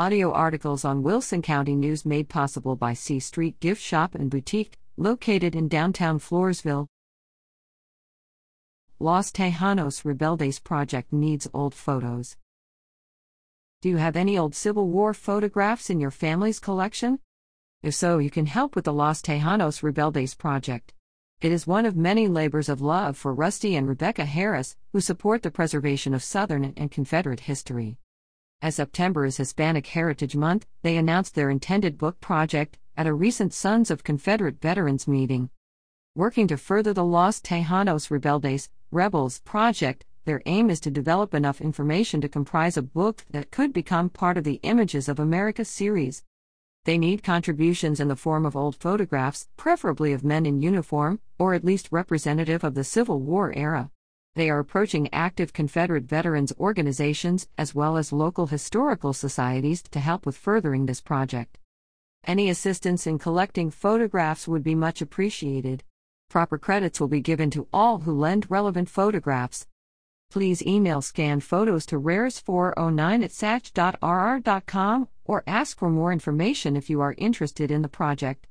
Audio articles on Wilson County News made possible by C Street Gift Shop and Boutique, located in downtown Floresville. Los Tejanos Rebeldes Project needs old photos. Do you have any old Civil War photographs in your family's collection? If so, you can help with the Los Tejanos Rebeldes Project. It is one of many labors of love for Rusty and Rebecca Harris, who support the preservation of Southern and Confederate history. As September is Hispanic Heritage Month, they announced their intended book project at a recent Sons of Confederate Veterans meeting. Working to further the Los Tejanos Rebeldes, Rebels project, their aim is to develop enough information to comprise a book that could become part of the Images of America series. They need contributions in the form of old photographs, preferably of men in uniform, or at least representative of the Civil War era. They are approaching active Confederate veterans organizations as well as local historical societies to help with furthering this project. Any assistance in collecting photographs would be much appreciated. Proper credits will be given to all who lend relevant photographs. Please email scanned photos to rares409 at satx.rr.com or ask for more information if you are interested in the project.